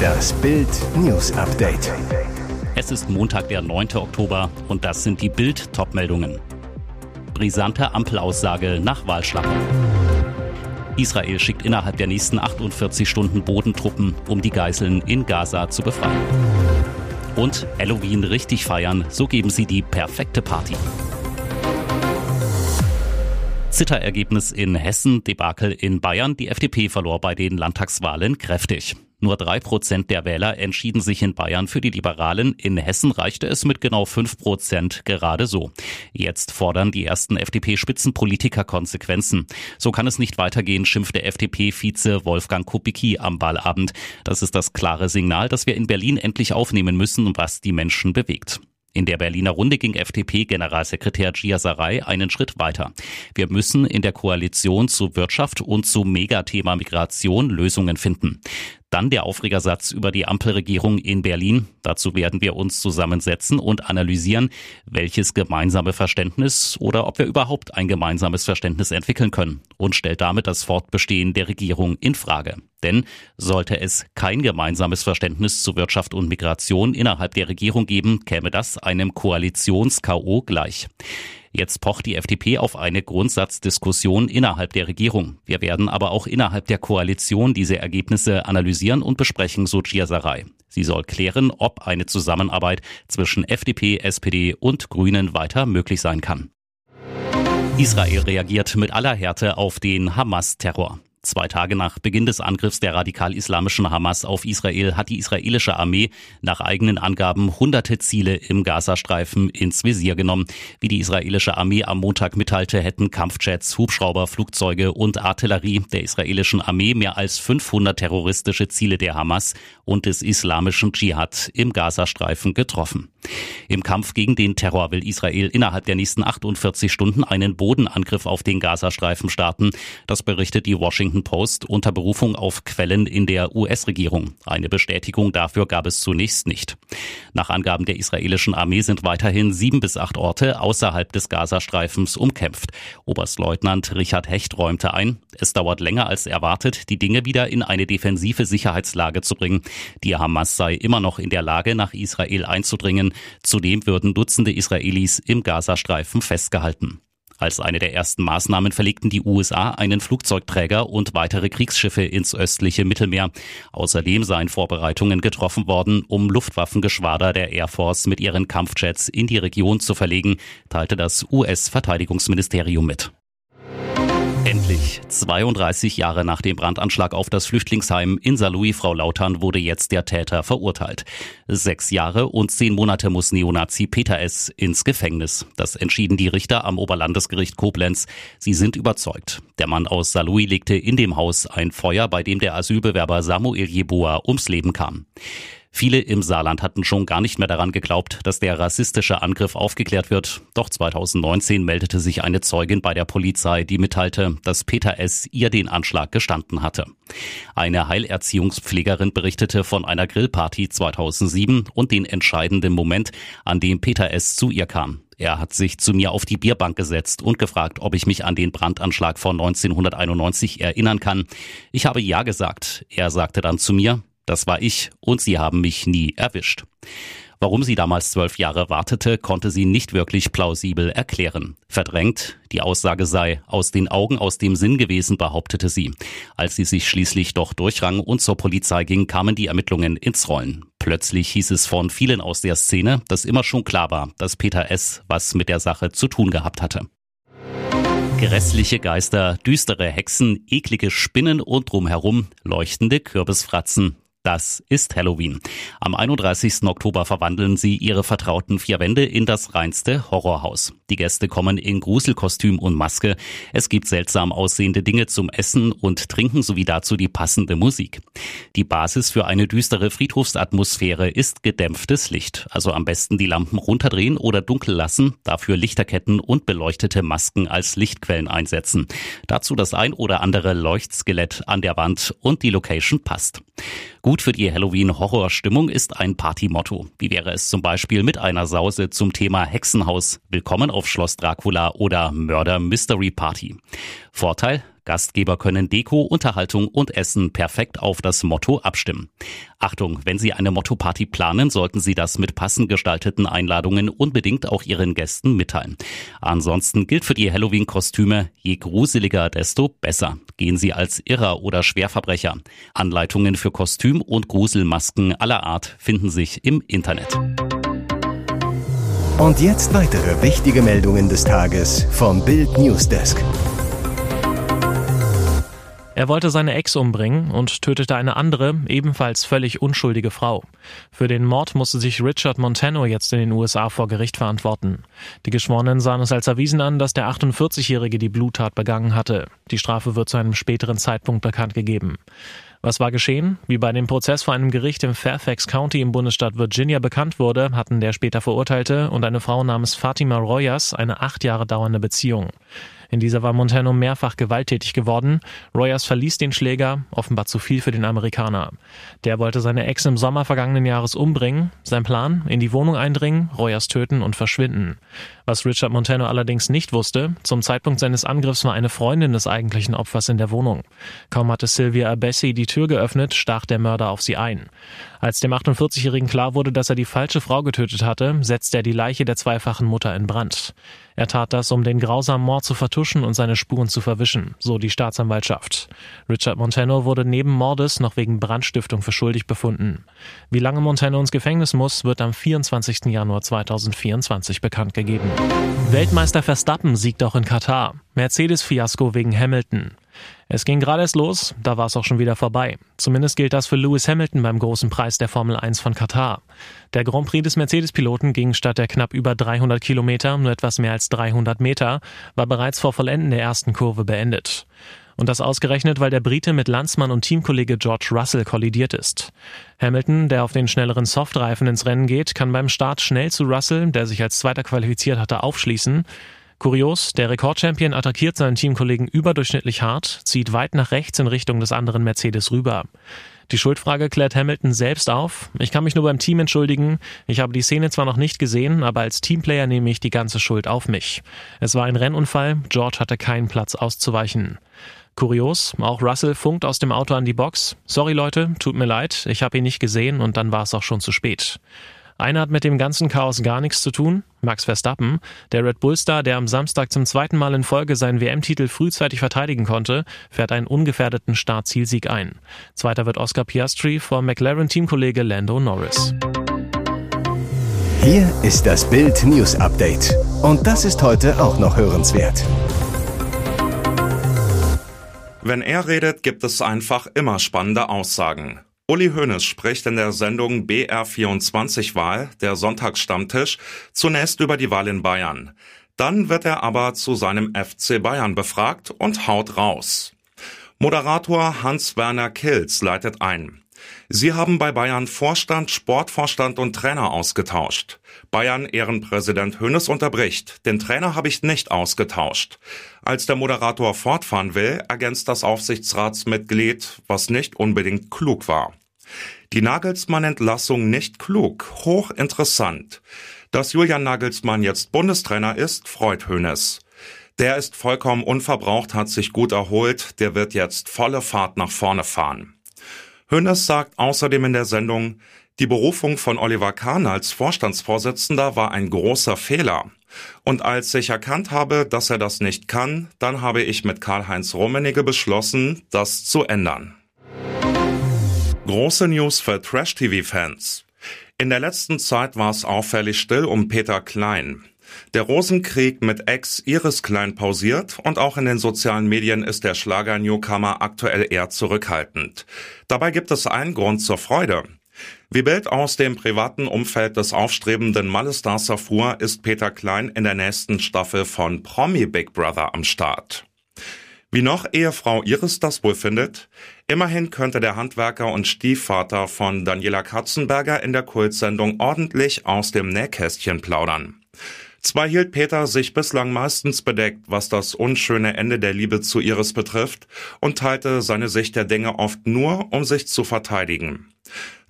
Das Bild News Update. Es ist Montag, der 9. Oktober und das sind die Bild Topmeldungen. Brisante Ampelaussage nach Wahlschlappe. Israel schickt innerhalb der nächsten 48 Stunden Bodentruppen, um die Geiseln in Gaza zu befreien. Und Halloween richtig feiern, so geben sie die perfekte Party. Zitterergebnis in Hessen, Debakel in Bayern. Die FDP verlor bei den Landtagswahlen kräftig. Nur drei Prozent der Wähler entschieden sich in Bayern für die Liberalen. In Hessen reichte es mit genau fünf Prozent gerade so. Jetzt fordern die ersten FDP-Spitzenpolitiker Konsequenzen. So kann es nicht weitergehen, schimpfte FDP-Vize Wolfgang Kubicki am Wahlabend. Das ist das klare Signal, dass wir in Berlin endlich aufnehmen müssen, was die Menschen bewegt. In der Berliner Runde ging FDP-Generalsekretär Gia Sarai einen Schritt weiter. Wir müssen in der Koalition zu Wirtschaft und zu Megathema Migration Lösungen finden. Dann der Aufregersatz über die Ampelregierung in Berlin. Dazu werden wir uns zusammensetzen und analysieren, welches gemeinsame Verständnis oder ob wir überhaupt ein gemeinsames Verständnis entwickeln können und stellt damit das Fortbestehen der Regierung in Frage. Denn sollte es kein gemeinsames Verständnis zu Wirtschaft und Migration innerhalb der Regierung geben, käme das einem Koalitions-KO gleich. Jetzt pocht die FDP auf eine Grundsatzdiskussion innerhalb der Regierung. Wir werden aber auch innerhalb der Koalition diese Ergebnisse analysieren und besprechen, so Giasaray. Sie soll klären, ob eine Zusammenarbeit zwischen FDP, SPD und Grünen weiter möglich sein kann. Israel reagiert mit aller Härte auf den Hamas-Terror. Zwei Tage nach Beginn des Angriffs der radikal-islamischen Hamas auf Israel hat die israelische Armee nach eigenen Angaben hunderte Ziele im Gazastreifen ins Visier genommen. Wie die israelische Armee am Montag mitteilte, hätten Kampfjets, Hubschrauber, Flugzeuge und Artillerie der israelischen Armee mehr als 500 terroristische Ziele der Hamas und des islamischen Dschihad im Gazastreifen getroffen. Im Kampf gegen den Terror will Israel innerhalb der nächsten 48 Stunden einen Bodenangriff auf den Gazastreifen starten. Das berichtet die Washington Post unter Berufung auf Quellen in der US-Regierung. Eine Bestätigung dafür gab es zunächst nicht. Nach Angaben der israelischen Armee sind weiterhin sieben bis acht Orte außerhalb des Gazastreifens umkämpft. Oberstleutnant Richard Hecht räumte ein, es dauert länger als erwartet, die Dinge wieder in eine defensive Sicherheitslage zu bringen. Die Hamas sei immer noch in der Lage, nach Israel einzudringen. Zudem würden Dutzende Israelis im Gazastreifen festgehalten. Als eine der ersten Maßnahmen verlegten die USA einen Flugzeugträger und weitere Kriegsschiffe ins östliche Mittelmeer. Außerdem seien Vorbereitungen getroffen worden, um Luftwaffengeschwader der Air Force mit ihren Kampfjets in die Region zu verlegen, teilte das US-Verteidigungsministerium mit. Endlich, 32 Jahre nach dem Brandanschlag auf das Flüchtlingsheim in Saarlouis, Frau Lautern, wurde jetzt der Täter verurteilt. Sechs Jahre und zehn Monate muss Neonazi Peter S. ins Gefängnis. Das entschieden die Richter am Oberlandesgericht Koblenz. Sie sind überzeugt. Der Mann aus Saarlouis legte in dem Haus ein Feuer, bei dem der Asylbewerber Samuel Jeboa ums Leben kam. Viele im Saarland hatten schon gar nicht mehr daran geglaubt, dass der rassistische Angriff aufgeklärt wird. Doch 2019 meldete sich eine Zeugin bei der Polizei, die mitteilte, dass Peter S. ihr den Anschlag gestanden hatte. Eine Heilerziehungspflegerin berichtete von einer Grillparty 2007 und den entscheidenden Moment, an dem Peter S. zu ihr kam. Er hat sich zu mir auf die Bierbank gesetzt und gefragt, ob ich mich an den Brandanschlag von 1991 erinnern kann. Ich habe ja gesagt. Er sagte dann zu mir, das war ich und sie haben mich nie erwischt. Warum sie damals zwölf Jahre wartete, konnte sie nicht wirklich plausibel erklären. Verdrängt, die Aussage sei aus den Augen, aus dem Sinn gewesen, behauptete sie. Als sie sich schließlich doch durchrang und zur Polizei ging, kamen die Ermittlungen ins Rollen. Plötzlich hieß es von vielen aus der Szene, dass immer schon klar war, dass Peter S. was mit der Sache zu tun gehabt hatte. Grässliche Geister, düstere Hexen, eklige Spinnen und drumherum leuchtende Kürbisfratzen. Das ist Halloween. Am 31. Oktober verwandeln sie ihre vertrauten vier Wände in das reinste Horrorhaus. Die Gäste kommen in Gruselkostüm und Maske. Es gibt seltsam aussehende Dinge zum Essen und Trinken sowie dazu die passende Musik. Die Basis für eine düstere Friedhofsatmosphäre ist gedämpftes Licht. Also am besten die Lampen runterdrehen oder dunkel lassen, dafür Lichterketten und beleuchtete Masken als Lichtquellen einsetzen. Dazu das ein oder andere Leuchtskelett an der Wand und die Location passt. Gut für die Halloween-Horrorstimmung ist ein Partymotto. Wie wäre es zum Beispiel mit einer Sause zum Thema Hexenhaus, Willkommen auf Schloss Dracula oder Mörder Mystery Party? Vorteil, Gastgeber können Deko, Unterhaltung und Essen perfekt auf das Motto abstimmen. Achtung, wenn Sie eine Motto-Party planen, sollten Sie das mit passend gestalteten Einladungen unbedingt auch Ihren Gästen mitteilen. Ansonsten gilt für die Halloween-Kostüme, je gruseliger, desto besser. Gehen Sie als Irrer oder Schwerverbrecher. Anleitungen für Kostüm- und Gruselmasken aller Art finden sich im Internet. Und jetzt weitere wichtige Meldungen des Tages vom Bild Newsdesk. Er wollte seine Ex umbringen und tötete eine andere, ebenfalls völlig unschuldige Frau. Für den Mord musste sich Richard Montano jetzt in den USA vor Gericht verantworten. Die Geschworenen sahen es als erwiesen an, dass der 48-Jährige die Bluttat begangen hatte. Die Strafe wird zu einem späteren Zeitpunkt bekannt gegeben. Was war geschehen? Wie bei dem Prozess vor einem Gericht im Fairfax County im Bundesstaat Virginia bekannt wurde, hatten der später Verurteilte und eine Frau namens Fatima Royas eine acht Jahre dauernde Beziehung. In dieser war Montano mehrfach gewalttätig geworden. Royers verließ den Schläger, offenbar zu viel für den Amerikaner. Der wollte seine Ex im Sommer vergangenen Jahres umbringen. Sein Plan? In die Wohnung eindringen, Royers töten und verschwinden. Was Richard Montano allerdings nicht wusste, zum Zeitpunkt seines Angriffs war eine Freundin des eigentlichen Opfers in der Wohnung. Kaum hatte Sylvia Abessi die Tür geöffnet, stach der Mörder auf sie ein. Als dem 48-Jährigen klar wurde, dass er die falsche Frau getötet hatte, setzte er die Leiche der zweifachen Mutter in Brand. Er tat das, um den grausamen Mord zu vertuschen und seine Spuren zu verwischen, so die Staatsanwaltschaft. Richard Montano wurde neben Mordes noch wegen Brandstiftung für schuldig befunden. Wie lange Montano ins Gefängnis muss, wird am 24. Januar 2024 bekannt gegeben. Weltmeister Verstappen siegt auch in Katar. Mercedes-Fiasko wegen Hamilton. Es ging gerade erst los, da war es auch schon wieder vorbei. Zumindest gilt das für Lewis Hamilton beim großen Preis der Formel 1 von Katar. Der Grand Prix des Mercedes-Piloten ging statt der knapp über 300 Kilometer nur etwas mehr als 300 Meter, war bereits vor Vollenden der ersten Kurve beendet. Und das ausgerechnet, weil der Brite mit Landsmann und Teamkollege George Russell kollidiert ist. Hamilton, der auf den schnelleren Softreifen ins Rennen geht, kann beim Start schnell zu Russell, der sich als Zweiter qualifiziert hatte, aufschließen. Kurios, der Rekordchampion attackiert seinen Teamkollegen überdurchschnittlich hart, zieht weit nach rechts in Richtung des anderen Mercedes rüber. Die Schuldfrage klärt Hamilton selbst auf. Ich kann mich nur beim Team entschuldigen. Ich habe die Szene zwar noch nicht gesehen, aber als Teamplayer nehme ich die ganze Schuld auf mich. Es war ein Rennunfall, George hatte keinen Platz auszuweichen. Kurios, auch Russell funkt aus dem Auto an die Box. Sorry Leute, tut mir leid, ich habe ihn nicht gesehen und dann war es auch schon zu spät. Einer hat mit dem ganzen Chaos gar nichts zu tun, Max Verstappen, der Red Bull-Star, der am Samstag zum zweiten Mal in Folge seinen WM-Titel frühzeitig verteidigen konnte, fährt einen ungefährdeten Startzielsieg ein. Zweiter wird Oscar Piastri vor McLaren-Teamkollege Lando Norris. Hier ist das Bild News Update. Und das ist heute auch noch hörenswert. Wenn er redet, gibt es einfach immer spannende Aussagen. Uli Hoeneß spricht in der Sendung BR24 Wahl, der Sonntagsstammtisch, zunächst über die Wahl in Bayern. Dann wird er aber zu seinem FC Bayern befragt und haut raus. Moderator Hans-Werner Kilz leitet ein. Sie haben bei Bayern Vorstand, Sportvorstand und Trainer ausgetauscht. Bayern Ehrenpräsident Hönes unterbricht. Den Trainer habe ich nicht ausgetauscht. Als der Moderator fortfahren will, ergänzt das Aufsichtsratsmitglied, was nicht unbedingt klug war. Die Nagelsmann-Entlassung nicht klug, hochinteressant. Dass Julian Nagelsmann jetzt Bundestrainer ist, freut Hönes. Der ist vollkommen unverbraucht, hat sich gut erholt, der wird jetzt volle Fahrt nach vorne fahren. Hönes sagt außerdem in der Sendung, die Berufung von Oliver Kahn als Vorstandsvorsitzender war ein großer Fehler. Und als ich erkannt habe, dass er das nicht kann, dann habe ich mit Karl-Heinz Rummenigge beschlossen, das zu ändern. Große News für Trash-TV-Fans. In der letzten Zeit war es auffällig still um Peter Klein. Der Rosenkrieg mit Ex Iris Klein pausiert und auch in den sozialen Medien ist der Schlager-Newcomer aktuell eher zurückhaltend. Dabei gibt es einen Grund zur Freude. Wie Bild aus dem privaten Umfeld des aufstrebenden Malle-Stars erfuhr, ist Peter Klein in der nächsten Staffel von Promi Big Brother am Start. Wie noch Ehefrau Iris das wohl findet? Immerhin könnte der Handwerker und Stiefvater von Daniela Katzenberger in der Kultsendung ordentlich aus dem Nähkästchen plaudern. Zwar hielt Peter sich bislang meistens bedeckt, was das unschöne Ende der Liebe zu Iris betrifft, und teilte seine Sicht der Dinge oft nur, um sich zu verteidigen.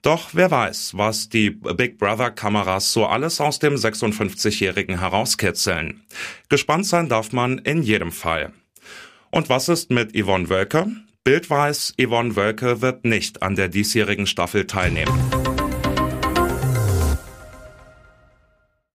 Doch wer weiß, was die Big Brother Kameras so alles aus dem 56-Jährigen herauskitzeln. Gespannt sein darf man in jedem Fall. Und was ist mit Yvonne Wölke? Bild weiß, Yvonne Wölke wird nicht an der diesjährigen Staffel teilnehmen.